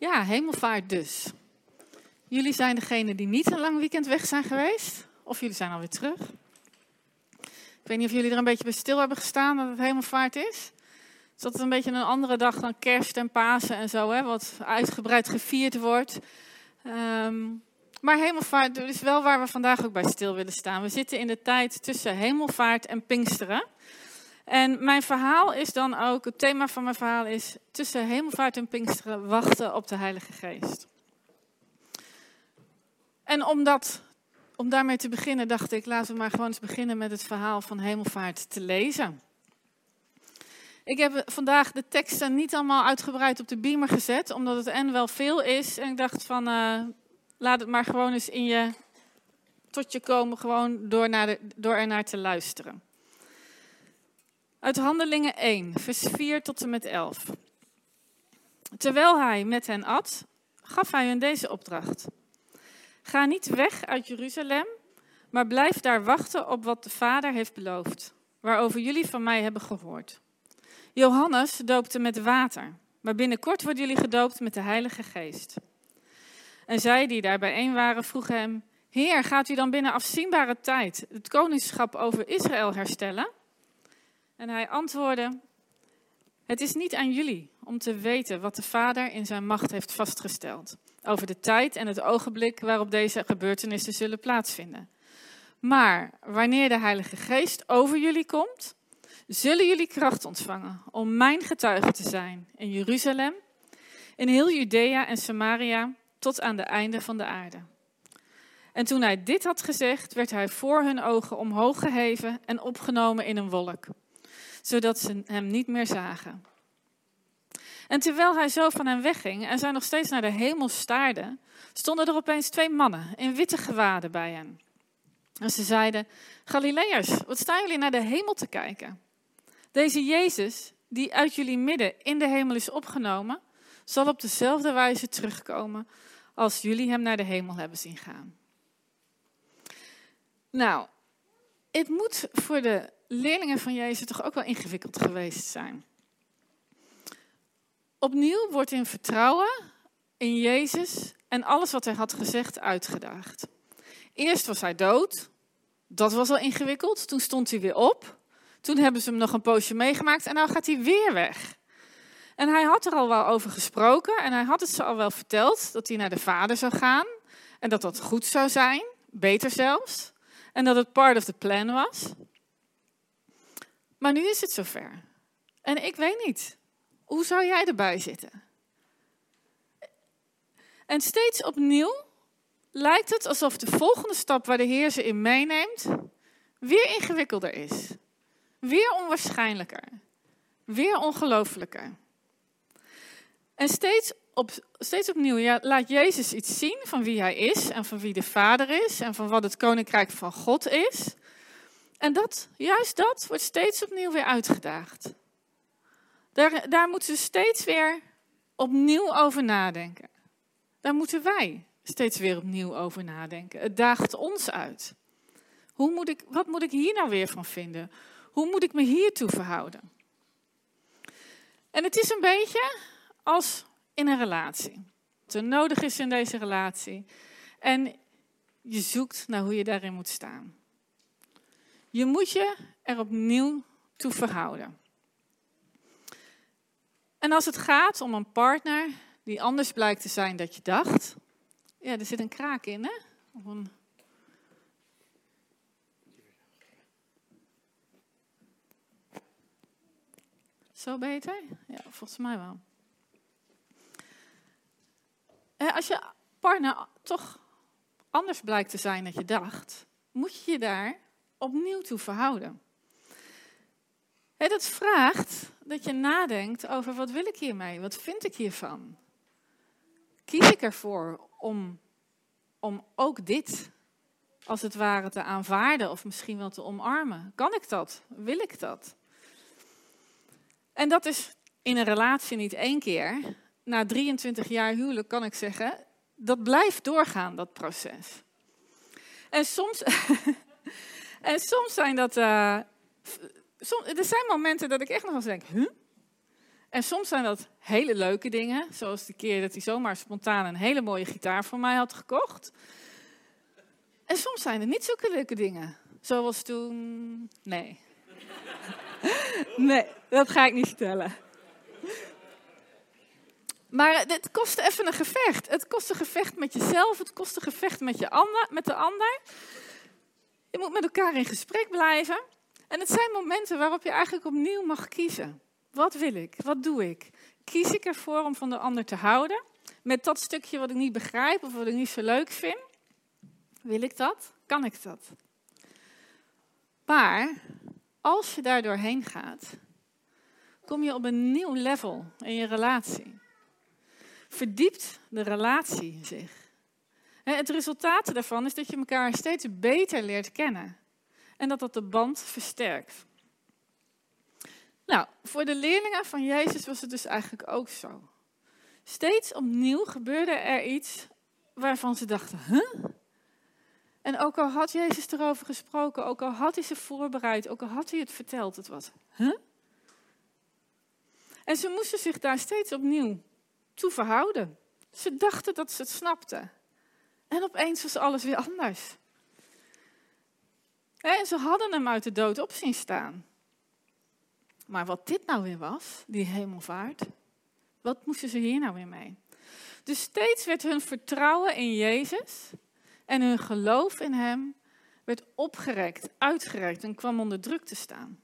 Ja, hemelvaart dus. Jullie zijn degene die niet een lang weekend weg zijn geweest. Of jullie zijn alweer terug. Ik weet niet of jullie er een beetje bij stil hebben gestaan dat het hemelvaart is. Dat het een beetje een andere dag dan kerst en Pasen en zo, hè, wat uitgebreid gevierd wordt. Ehm, maar hemelvaart is wel waar we vandaag ook bij stil willen staan. We zitten in de tijd tussen hemelvaart en Pinksteren. En mijn verhaal is dan ook, het thema van mijn verhaal is tussen hemelvaart en Pinksteren wachten op de Heilige Geest. En om, dat, om daarmee te beginnen dacht ik, laten we maar gewoon eens beginnen met het verhaal van hemelvaart te lezen. Ik heb vandaag de teksten niet allemaal uitgebreid op de beamer gezet, omdat het en wel veel is. En ik dacht van, uh, laat het maar gewoon eens in je, tot je komen, gewoon door, naar de, door er naar te luisteren. Uit Handelingen 1, vers 4 tot en met 11. Terwijl hij met hen at, gaf hij hun deze opdracht. Ga niet weg uit Jeruzalem, maar blijf daar wachten op wat de Vader heeft beloofd, waarover jullie van mij hebben gehoord. Johannes doopte met water, maar binnenkort worden jullie gedoopt met de Heilige Geest. En zij die daar bijeen waren, vroegen hem: Heer, gaat u dan binnen afzienbare tijd het koningschap over Israël herstellen? En hij antwoordde: Het is niet aan jullie om te weten wat de Vader in zijn macht heeft vastgesteld over de tijd en het ogenblik waarop deze gebeurtenissen zullen plaatsvinden. Maar wanneer de Heilige Geest over jullie komt, zullen jullie kracht ontvangen om mijn getuige te zijn in Jeruzalem, in heel Judea en Samaria, tot aan de einde van de aarde. En toen hij dit had gezegd, werd hij voor hun ogen omhoog geheven en opgenomen in een wolk, zodat ze hem niet meer zagen. En terwijl hij zo van hen wegging en zij nog steeds naar de hemel staarden, stonden er opeens twee mannen in witte gewaden bij hen. En ze zeiden: Galileërs, wat staan jullie naar de hemel te kijken? Deze Jezus, die uit jullie midden in de hemel is opgenomen, zal op dezelfde wijze terugkomen als jullie hem naar de hemel hebben zien gaan. Nou, het moet voor de leerlingen van Jezus toch ook wel ingewikkeld geweest zijn. Opnieuw wordt in vertrouwen in Jezus en alles wat hij had gezegd uitgedaagd. Eerst was hij dood. Dat was al ingewikkeld. Toen stond hij weer op. Toen hebben ze hem nog een poosje meegemaakt en nu gaat hij weer weg. En hij had er al wel over gesproken en hij had het ze al wel verteld dat hij naar de vader zou gaan en dat dat goed zou zijn, beter zelfs, en dat het part of the plan was. Maar nu is het zover. En ik weet niet, hoe zou jij erbij zitten? En steeds opnieuw lijkt het alsof de volgende stap waar de Heer ze in meeneemt, weer ingewikkelder is. Weer onwaarschijnlijker. Weer ongelooflijker. En steeds, op, steeds opnieuw laat Jezus iets zien van wie hij is en van wie de Vader is en van wat het koninkrijk van God is. En dat, juist dat wordt steeds opnieuw weer uitgedaagd. Daar, daar moeten ze steeds weer opnieuw over nadenken. Daar moeten wij steeds weer opnieuw over nadenken. Het daagt ons uit. Hoe moet ik, wat moet ik hier nou weer van vinden? Hoe moet ik me hiertoe verhouden? En het is een beetje als in een relatie. Wat er nodig is in deze relatie. En je zoekt naar hoe je daarin moet staan. Je moet je er opnieuw toe verhouden. En als het gaat om een partner die anders blijkt te zijn dan je dacht. Ja, er zit een kraak in, hè? Zo beter? Ja, volgens mij wel. Als je partner toch anders blijkt te zijn dan je dacht, moet je je daar opnieuw toe verhouden. Dat vraagt dat je nadenkt over wat wil ik hiermee? Wat vind ik hiervan? Kies ik ervoor om, om ook dit als het ware te aanvaarden of misschien wel te omarmen? Kan ik dat? Wil ik dat? En dat is in een relatie niet één keer. Na 23 jaar huwelijk kan ik zeggen, dat blijft doorgaan, dat proces. En soms, en soms zijn dat uh, er zijn momenten dat ik echt nog eens denk, huh? En soms zijn dat hele leuke dingen, zoals de keer dat hij zomaar spontaan een hele mooie gitaar voor mij had gekocht. En soms zijn het niet zulke leuke dingen, zoals toen. Nee. nee, dat ga ik niet vertellen. Maar het kost even een gevecht. Het kost een gevecht met jezelf, het kost een gevecht met, je ander, met de ander. Je moet met elkaar in gesprek blijven. En het zijn momenten waarop je eigenlijk opnieuw mag kiezen. Wat wil ik? Wat doe ik? Kies ik ervoor om van de ander te houden? Met dat stukje wat ik niet begrijp of wat ik niet zo leuk vind? Wil ik dat? Kan ik dat? Maar als je daar doorheen gaat, kom je op een nieuw level in je relatie. Verdiept de relatie zich. Het resultaat daarvan is dat je elkaar steeds beter leert kennen. En dat dat de band versterkt. Nou, voor de leerlingen van Jezus was het dus eigenlijk ook zo. Steeds opnieuw gebeurde er iets waarvan ze dachten, huh? En ook al had Jezus erover gesproken, ook al had hij ze voorbereid, ook al had hij het verteld, het was, huh? En ze moesten zich daar steeds opnieuw toe verhouden. Ze dachten dat ze het snapten. En opeens was alles weer anders. En ze hadden hem uit de dood op zien staan. Maar wat dit nou weer was, die hemelvaart, wat moesten ze hier nou weer mee? Dus steeds werd hun vertrouwen in Jezus en hun geloof in Hem werd opgerekt, uitgerekt en kwam onder druk te staan.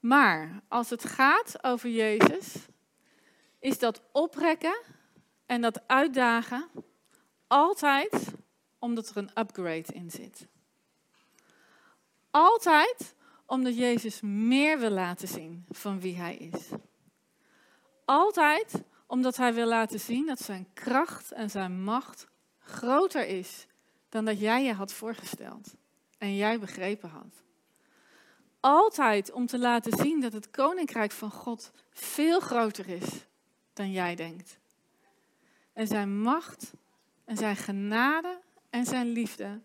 Maar als het gaat over Jezus, is dat oprekken en dat uitdagen altijd omdat er een upgrade in zit. Altijd omdat Jezus meer wil laten zien van wie Hij is. Altijd omdat Hij wil laten zien dat Zijn kracht en Zijn macht groter is dan dat jij je had voorgesteld en jij begrepen had. Altijd om te laten zien dat het koninkrijk van God veel groter is dan jij denkt. En zijn macht en zijn genade en zijn liefde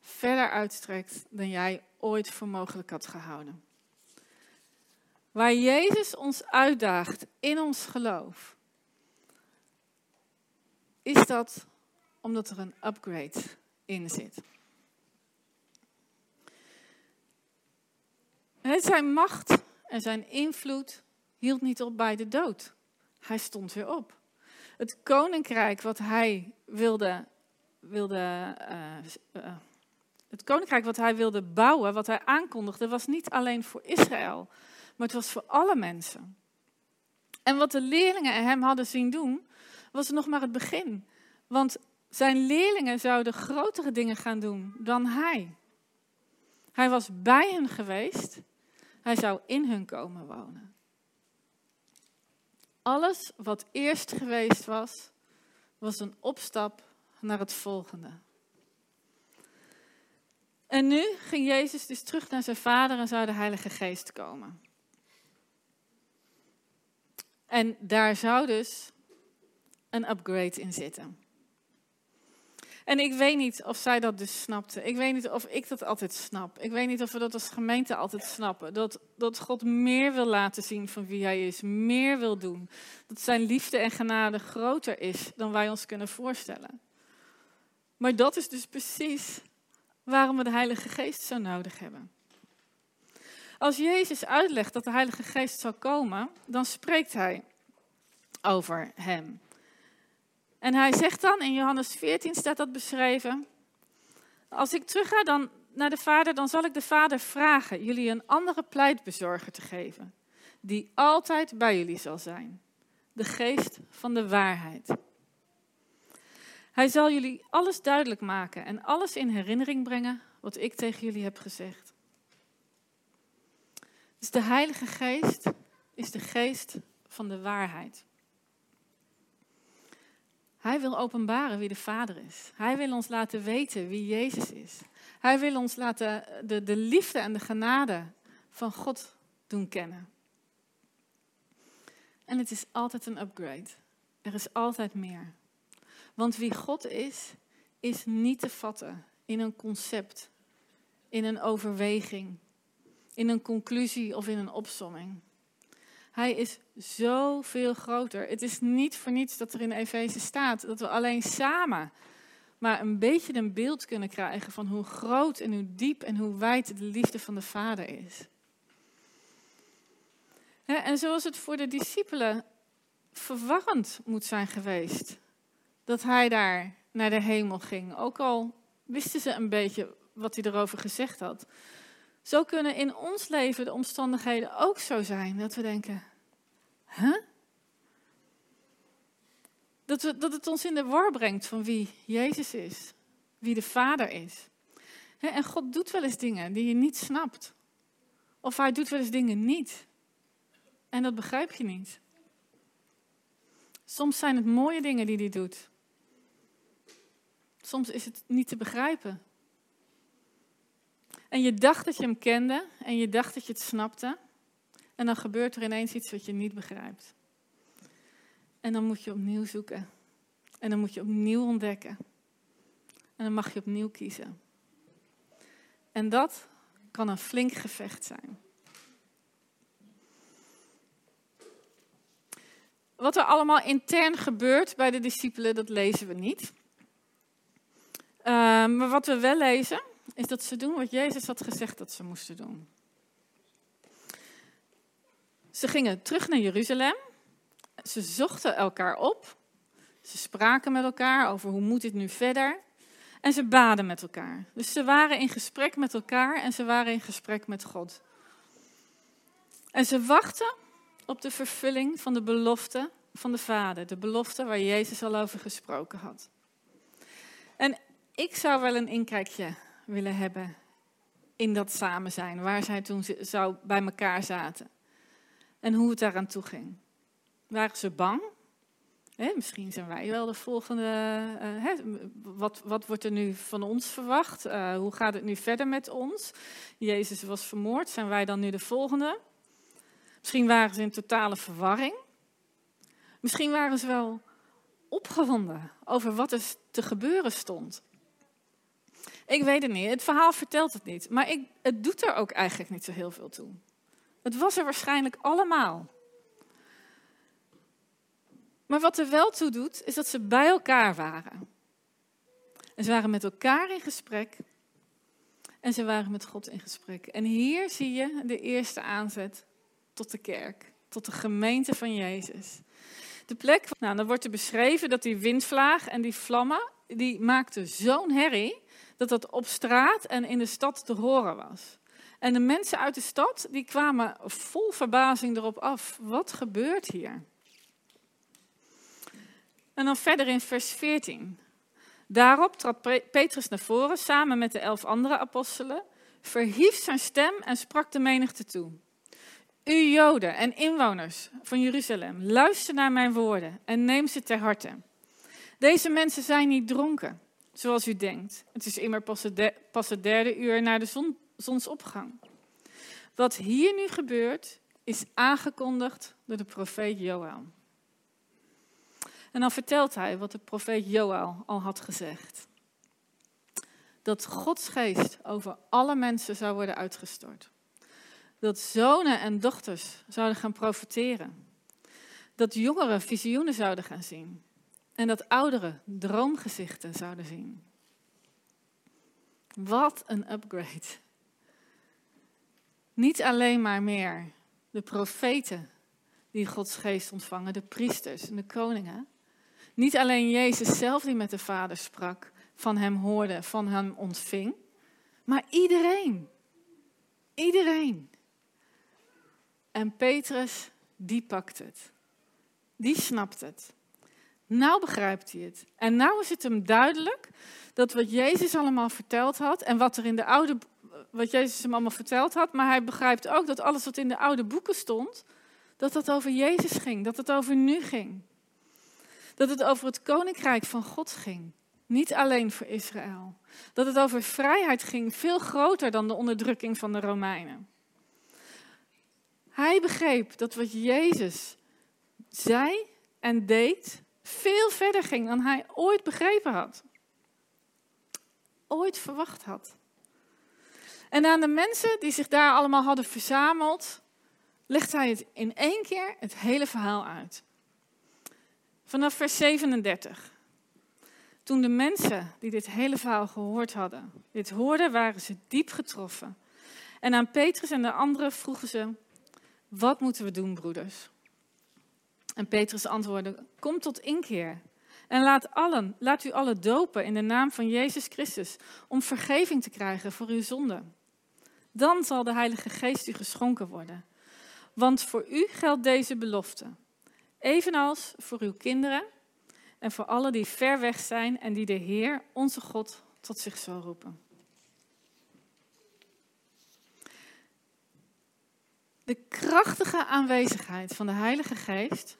verder uitstrekt dan jij ooit voor mogelijk had gehouden. Waar Jezus ons uitdaagt in ons geloof, is dat omdat er een upgrade in zit. Zijn macht en zijn invloed hield niet op bij de dood. Hij stond weer op. Het koninkrijk wat hij wilde, wilde uh, uh, het koninkrijk wat hij wilde bouwen, wat hij aankondigde, was niet alleen voor Israël, maar het was voor alle mensen. En wat de leerlingen hem hadden zien doen, was nog maar het begin. Want zijn leerlingen zouden grotere dingen gaan doen dan hij. Hij was bij hen geweest, hij zou in hun komen wonen. Alles wat eerst geweest was, was een opstap naar het volgende. En nu ging Jezus dus terug naar zijn vader en zou de Heilige Geest komen. En daar zou dus een upgrade in zitten. En ik weet niet of zij dat dus snapte. Ik weet niet of ik dat altijd snap. Ik weet niet of we dat als gemeente altijd snappen. Dat, dat God meer wil laten zien van wie Hij is, meer wil doen. Dat Zijn liefde en genade groter is dan wij ons kunnen voorstellen. Maar dat is dus precies waarom we de Heilige Geest zo nodig hebben. Als Jezus uitlegt dat de Heilige Geest zal komen, dan spreekt Hij over Hem. En hij zegt dan, in Johannes 14 staat dat beschreven, als ik terug ga dan naar de Vader, dan zal ik de Vader vragen jullie een andere pleitbezorger te geven, die altijd bij jullie zal zijn. De geest van de waarheid. Hij zal jullie alles duidelijk maken en alles in herinnering brengen wat ik tegen jullie heb gezegd. Dus de Heilige Geest is de geest van de waarheid. Hij wil openbaren wie de Vader is. Hij wil ons laten weten wie Jezus is. Hij wil ons laten de, de liefde en de genade van God doen kennen. En het is altijd een upgrade. Er is altijd meer. Want wie God is, is niet te vatten in een concept, in een overweging, in een conclusie of in een opsomming. Hij is zoveel groter. Het is niet voor niets dat er in Efeze staat dat we alleen samen maar een beetje een beeld kunnen krijgen van hoe groot en hoe diep en hoe wijd de liefde van de Vader is. En zoals het voor de discipelen verwarrend moet zijn geweest dat hij daar naar de hemel ging, ook al wisten ze een beetje wat hij erover gezegd had. Zo kunnen in ons leven de omstandigheden ook zo zijn dat we denken: huh? Dat, we, dat het ons in de war brengt van wie Jezus is, wie de Vader is. En God doet wel eens dingen die je niet snapt. Of hij doet wel eens dingen niet. En dat begrijp je niet. Soms zijn het mooie dingen die hij doet. Soms is het niet te begrijpen. En je dacht dat je hem kende en je dacht dat je het snapte. En dan gebeurt er ineens iets wat je niet begrijpt. En dan moet je opnieuw zoeken. En dan moet je opnieuw ontdekken. En dan mag je opnieuw kiezen. En dat kan een flink gevecht zijn. Wat er allemaal intern gebeurt bij de discipelen, dat lezen we niet. Ehm, maar wat we wel lezen, is dat ze doen wat Jezus had gezegd dat ze moesten doen. Ze gingen terug naar Jeruzalem. Ze zochten elkaar op. Ze spraken met elkaar over hoe moet dit nu verder. En ze baden met elkaar. Dus ze waren in gesprek met elkaar en ze waren in gesprek met God. En ze wachten op de vervulling van de belofte van de Vader. De belofte waar Jezus al over gesproken had. En ik zou wel een inkijkje willen hebben in dat samen zijn, waar zij toen zo bij elkaar zaten. En hoe het daaraan toe ging. Waren ze bang? misschien zijn wij wel de volgende. Uh, wat, wat, wordt er nu van ons verwacht? Uh, hoe gaat het nu verder met ons? Jezus was vermoord, zijn wij dan nu de volgende? Misschien waren ze in totale verwarring. Misschien waren ze wel opgewonden over wat er te gebeuren stond. Ik weet het niet, het verhaal vertelt het niet, maar ik, het doet er ook eigenlijk niet zo heel veel toe. Het was er waarschijnlijk allemaal. Maar wat er wel toe doet, is dat ze bij elkaar waren. En ze waren met elkaar in gesprek. En ze waren met God in gesprek. En hier zie je de eerste aanzet tot de kerk, tot de gemeente van Jezus. De plek, nou, dan wordt er beschreven dat die windvlaag en die vlammen, die maakten zo'n herrie dat dat op straat en in de stad te horen was. En de mensen uit de stad, die kwamen vol verbazing erop af. Wat gebeurt hier? En dan verder in vers 14. Daarop trad Petrus naar voren samen met de elf andere apostelen, verhief zijn stem en sprak de menigte toe. U Joden en inwoners van Jeruzalem, luister naar mijn woorden en neem ze ter harte. Deze mensen zijn niet dronken, zoals u denkt. Het is immer pas het, derde uur na de zon, zonsopgang. Wat hier nu gebeurt, is aangekondigd door de profeet Joël. En dan vertelt hij wat de profeet Joël al had gezegd. Dat Gods geest over alle mensen zou worden uitgestort. Dat zonen en dochters zouden gaan profiteren. Dat jongeren visioenen zouden gaan zien. En dat ouderen droomgezichten zouden zien. Wat een upgrade. Niet alleen maar meer de profeten die Gods geest ontvangen, de priesters en de koningen. Niet alleen Jezus zelf die met de Vader sprak, van hem hoorde, van hem ontving, maar iedereen. Iedereen. En Petrus, die pakt het. Die snapt het. Nou begrijpt hij het. En nou is het hem duidelijk dat wat Jezus allemaal verteld had en wat er in de oude, wat Jezus hem allemaal verteld had, maar hij begrijpt ook dat alles wat in de oude boeken stond, dat dat over Jezus ging, dat het over nu ging. Dat het over het koninkrijk van God ging. Niet alleen voor Israël. Dat het over vrijheid ging, veel groter dan de onderdrukking van de Romeinen. Hij begreep dat wat Jezus zei en deed, veel verder ging dan hij ooit begrepen had. Ooit verwacht had. En aan de mensen die zich daar allemaal hadden verzameld, legt hij het in één keer het hele verhaal uit. Vanaf vers 37. Toen de mensen die dit hele verhaal gehoord hadden, dit hoorden, waren ze diep getroffen. En aan Petrus en de anderen vroegen ze: Wat moeten we doen, broeders? En Petrus antwoordde: Kom tot inkeer. En laat, allen, laat u allen dopen in de naam van Jezus Christus, om vergeving te krijgen voor uw zonden. Dan zal de Heilige Geest u geschonken worden. Want voor u geldt deze belofte, evenals voor uw kinderen en voor allen die ver weg zijn en die de Heer, onze God, tot zich zal roepen. De krachtige aanwezigheid van de Heilige Geest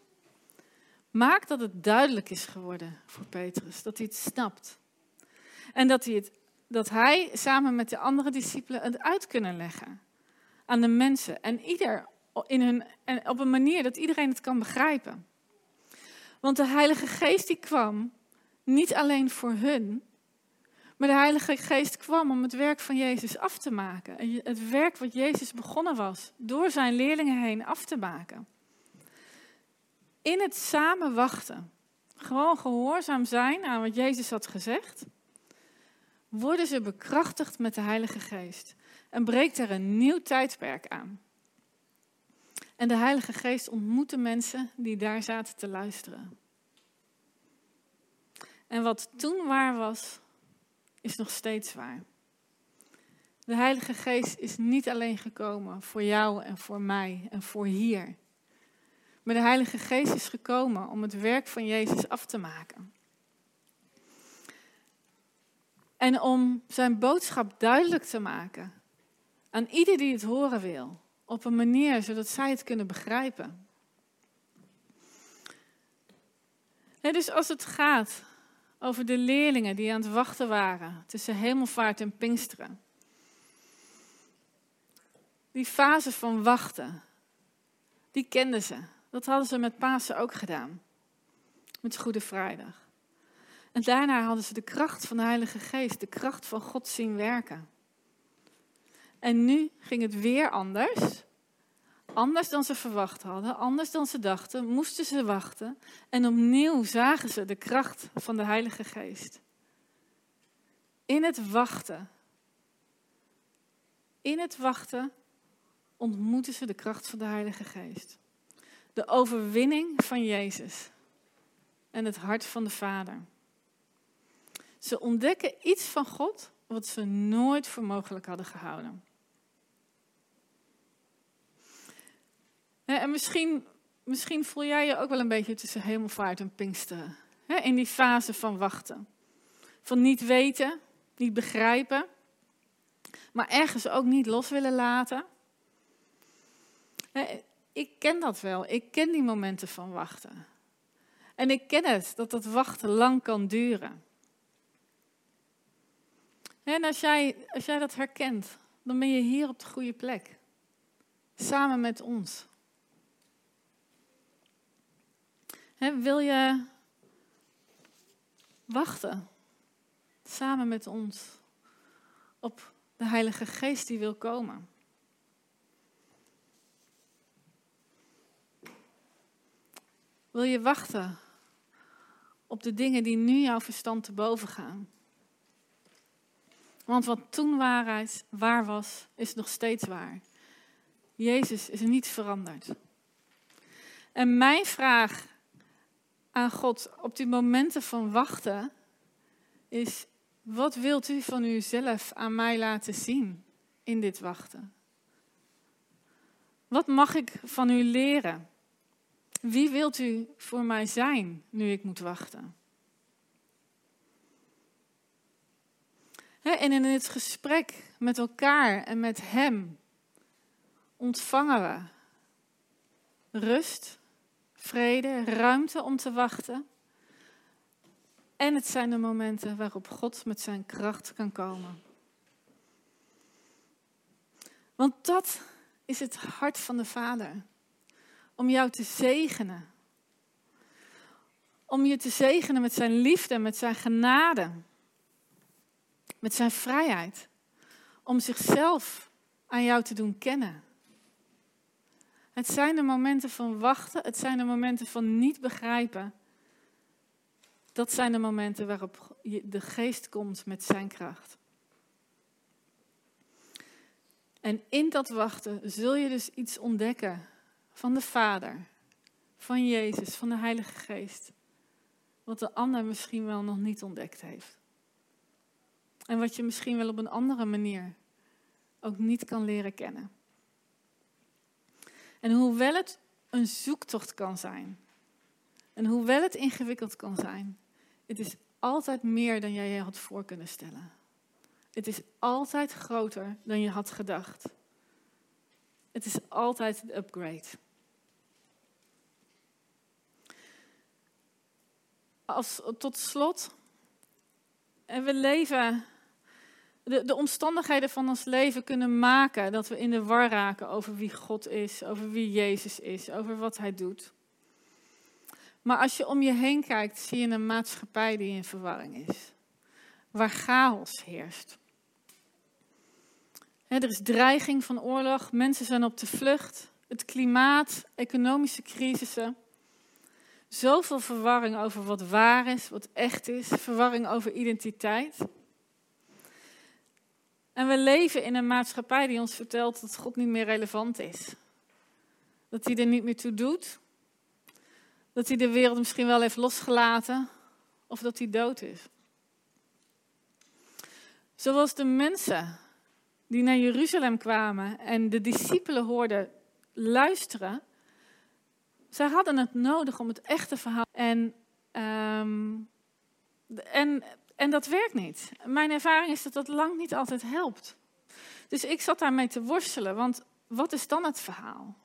maakt dat het duidelijk is geworden voor Petrus, dat hij het snapt. En dat hij, het, dat hij samen met de andere discipelen het uit kunnen leggen aan de mensen. En ieder in hun, en op een manier dat iedereen het kan begrijpen. Want de Heilige Geest die kwam niet alleen voor hun, maar de Heilige Geest kwam om het werk van Jezus af te maken. En het werk wat Jezus begonnen was, door zijn leerlingen heen af te maken. In het samen wachten, gewoon gehoorzaam zijn aan wat Jezus had gezegd, worden ze bekrachtigd met de Heilige Geest. En breekt er een nieuw tijdperk aan. En de Heilige Geest ontmoette mensen die daar zaten te luisteren. En wat toen waar was, is nog steeds waar. De Heilige Geest is niet alleen gekomen voor jou en voor mij en voor hier. Maar de Heilige Geest is gekomen om het werk van Jezus af te maken. En om zijn boodschap duidelijk te maken aan ieder die het horen wil op een manier zodat zij het kunnen begrijpen. dus als het gaat over de leerlingen die aan het wachten waren tussen hemelvaart en pinksteren. Die fase van wachten, die kenden ze. Dat hadden ze met Pasen ook gedaan. Met Goede Vrijdag. En daarna hadden ze de kracht van de Heilige Geest, de kracht van God zien werken. En nu ging het weer anders. Anders dan ze verwacht hadden, anders dan ze dachten, moesten ze wachten. En opnieuw zagen ze de kracht van de Heilige Geest. In het wachten, in het wachten ontmoeten ze de kracht van de Heilige Geest. De overwinning van Jezus en het hart van de Vader. Ze ontdekken iets van God wat ze nooit voor mogelijk hadden gehouden. En misschien, misschien voel jij je ook wel een beetje tussen hemelvaart en pinksteren. In die fase van wachten. Van niet weten, niet begrijpen, maar ergens ook niet los willen laten. Ik ken dat wel. Ik ken die momenten van wachten. En ik ken het, dat dat wachten lang kan duren. En als jij, als jij dat herkent, dan ben je hier op de goede plek. Samen met ons. wil je wachten samen met ons op de Heilige Geest die wil komen? Wil je wachten op de dingen die nu jouw verstand te boven gaan? Want wat toen waarheid, waar was, is nog steeds waar. Jezus is niet veranderd. En mijn vraag aan God op die momenten van wachten is, wat wilt u van uzelf aan mij laten zien in dit wachten? Wat mag ik van u leren? Wie wilt u voor mij zijn nu ik moet wachten? En in het gesprek met elkaar en met Hem ontvangen we rust, vrede, ruimte om te wachten. En het zijn de momenten waarop God met zijn kracht kan komen. Want dat is het hart van de Vader. Om jou te zegenen. Om je te zegenen met zijn liefde, met zijn genade. Met zijn vrijheid. Om zichzelf aan jou te doen kennen. Het zijn de momenten van wachten, het zijn de momenten van niet begrijpen. Dat zijn de momenten waarop de geest komt met zijn kracht. En in dat wachten zul je dus iets ontdekken van de Vader, van Jezus, van de Heilige Geest. Wat de ander misschien wel nog niet ontdekt heeft. En wat je misschien wel op een andere manier ook niet kan leren kennen. En hoewel het een zoektocht kan zijn, en hoewel het ingewikkeld kan zijn, het is altijd meer dan jij je had voor kunnen stellen. Het is altijd groter dan je had gedacht. Het is altijd de upgrade. Als, tot slot, en we leven, de, de omstandigheden van ons leven kunnen maken dat we in de war raken over wie God is, over wie Jezus is, over wat Hij doet. Maar als je om je heen kijkt, zie je een maatschappij die in verwarring is, waar chaos heerst. er is dreiging van oorlog, mensen zijn op de vlucht, het klimaat, economische crisissen. Zoveel verwarring over wat waar is, wat echt is, verwarring over identiteit. En we leven in een maatschappij die ons vertelt dat God niet meer relevant is. Dat hij er niet meer toe doet. Dat hij de wereld misschien wel heeft losgelaten. Of dat hij dood is. Zoals de mensen die naar Jeruzalem kwamen en de discipelen hoorden luisteren zij hadden het nodig om het echte verhaal. En, ehm, en, en dat werkt niet. Mijn ervaring is dat dat lang niet altijd helpt. Dus ik zat daarmee te worstelen, want wat is dan het verhaal?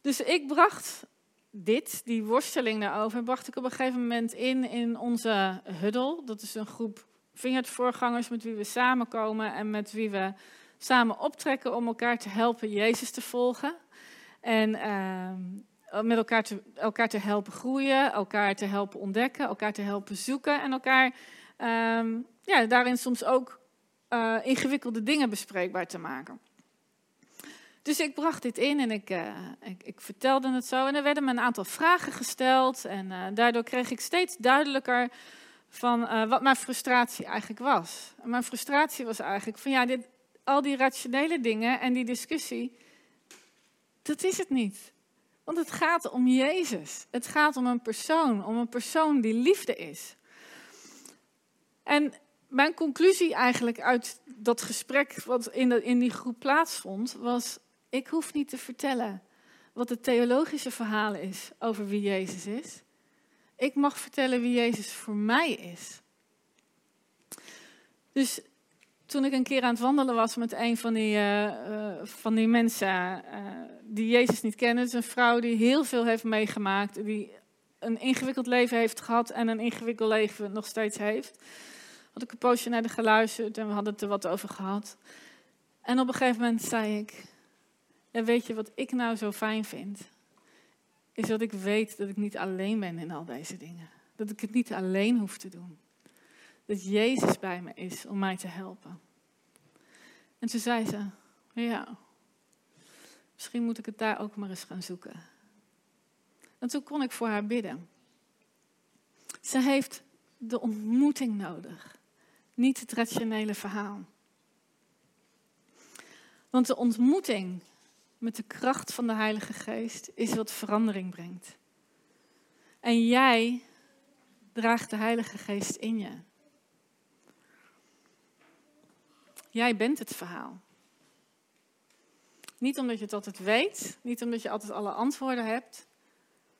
Dus ik bracht dit, die worsteling daarover, bracht ik op een gegeven moment in in onze huddle. Dat is een groep vingertvoorgangers met wie we samenkomen en met wie we samen optrekken om elkaar te helpen Jezus te volgen. En ehm, met elkaar te, elkaar te helpen groeien, elkaar te helpen ontdekken, elkaar te helpen zoeken en elkaar ehm, ja, daarin soms ook uh, ingewikkelde dingen bespreekbaar te maken. Dus ik bracht dit in en ik, uh, ik, ik, vertelde het zo. En er werden me een aantal vragen gesteld. En uh, daardoor kreeg ik steeds duidelijker van wat mijn frustratie eigenlijk was. Mijn frustratie was eigenlijk van ja, dit, al die rationele dingen en die discussie, dat is het niet. Want het gaat om Jezus. Het gaat om een persoon, om een persoon die liefde is. En mijn conclusie eigenlijk uit dat gesprek wat in, in die groep plaatsvond, was: ik hoef niet te vertellen wat het theologische verhaal is over wie Jezus is. Ik mag vertellen wie Jezus voor mij is. Dus toen ik een keer aan het wandelen was met een van die, uh, uh, van die mensen uh, die Jezus niet kennen. Het is een vrouw die heel veel heeft meegemaakt, die een ingewikkeld leven heeft gehad en een ingewikkeld leven nog steeds heeft. Had ik een poosje naar de geluisterd en we hadden het er wat over gehad. En op een gegeven moment zei ik, ja, weet je wat ik nou zo fijn vind? Is dat ik weet dat ik niet alleen ben in al deze dingen. Dat ik het niet alleen hoef te doen dat Jezus bij me is om mij te helpen. En toen zei ze, ja, misschien moet ik het daar ook maar eens gaan zoeken. En toen kon ik voor haar bidden. Ze heeft de ontmoeting nodig, niet het rationele verhaal. Want de ontmoeting met de kracht van de Heilige Geest is wat verandering brengt. En jij draagt de Heilige Geest in je. Jij bent het verhaal. Niet omdat je het altijd weet, niet omdat je altijd alle antwoorden hebt,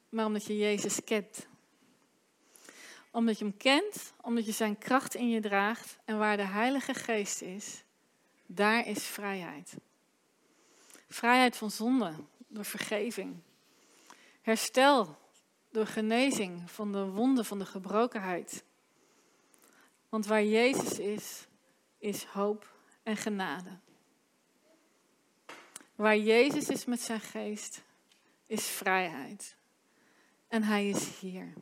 maar omdat je Jezus kent. Omdat je hem kent, omdat je zijn kracht in je draagt en waar de Heilige Geest is, daar is vrijheid. Vrijheid van zonde, door vergeving. Herstel door genezing van de wonden van de gebrokenheid. Want waar Jezus is, is hoop en genade. Waar Jezus is met zijn geest, is vrijheid. En hij is hier.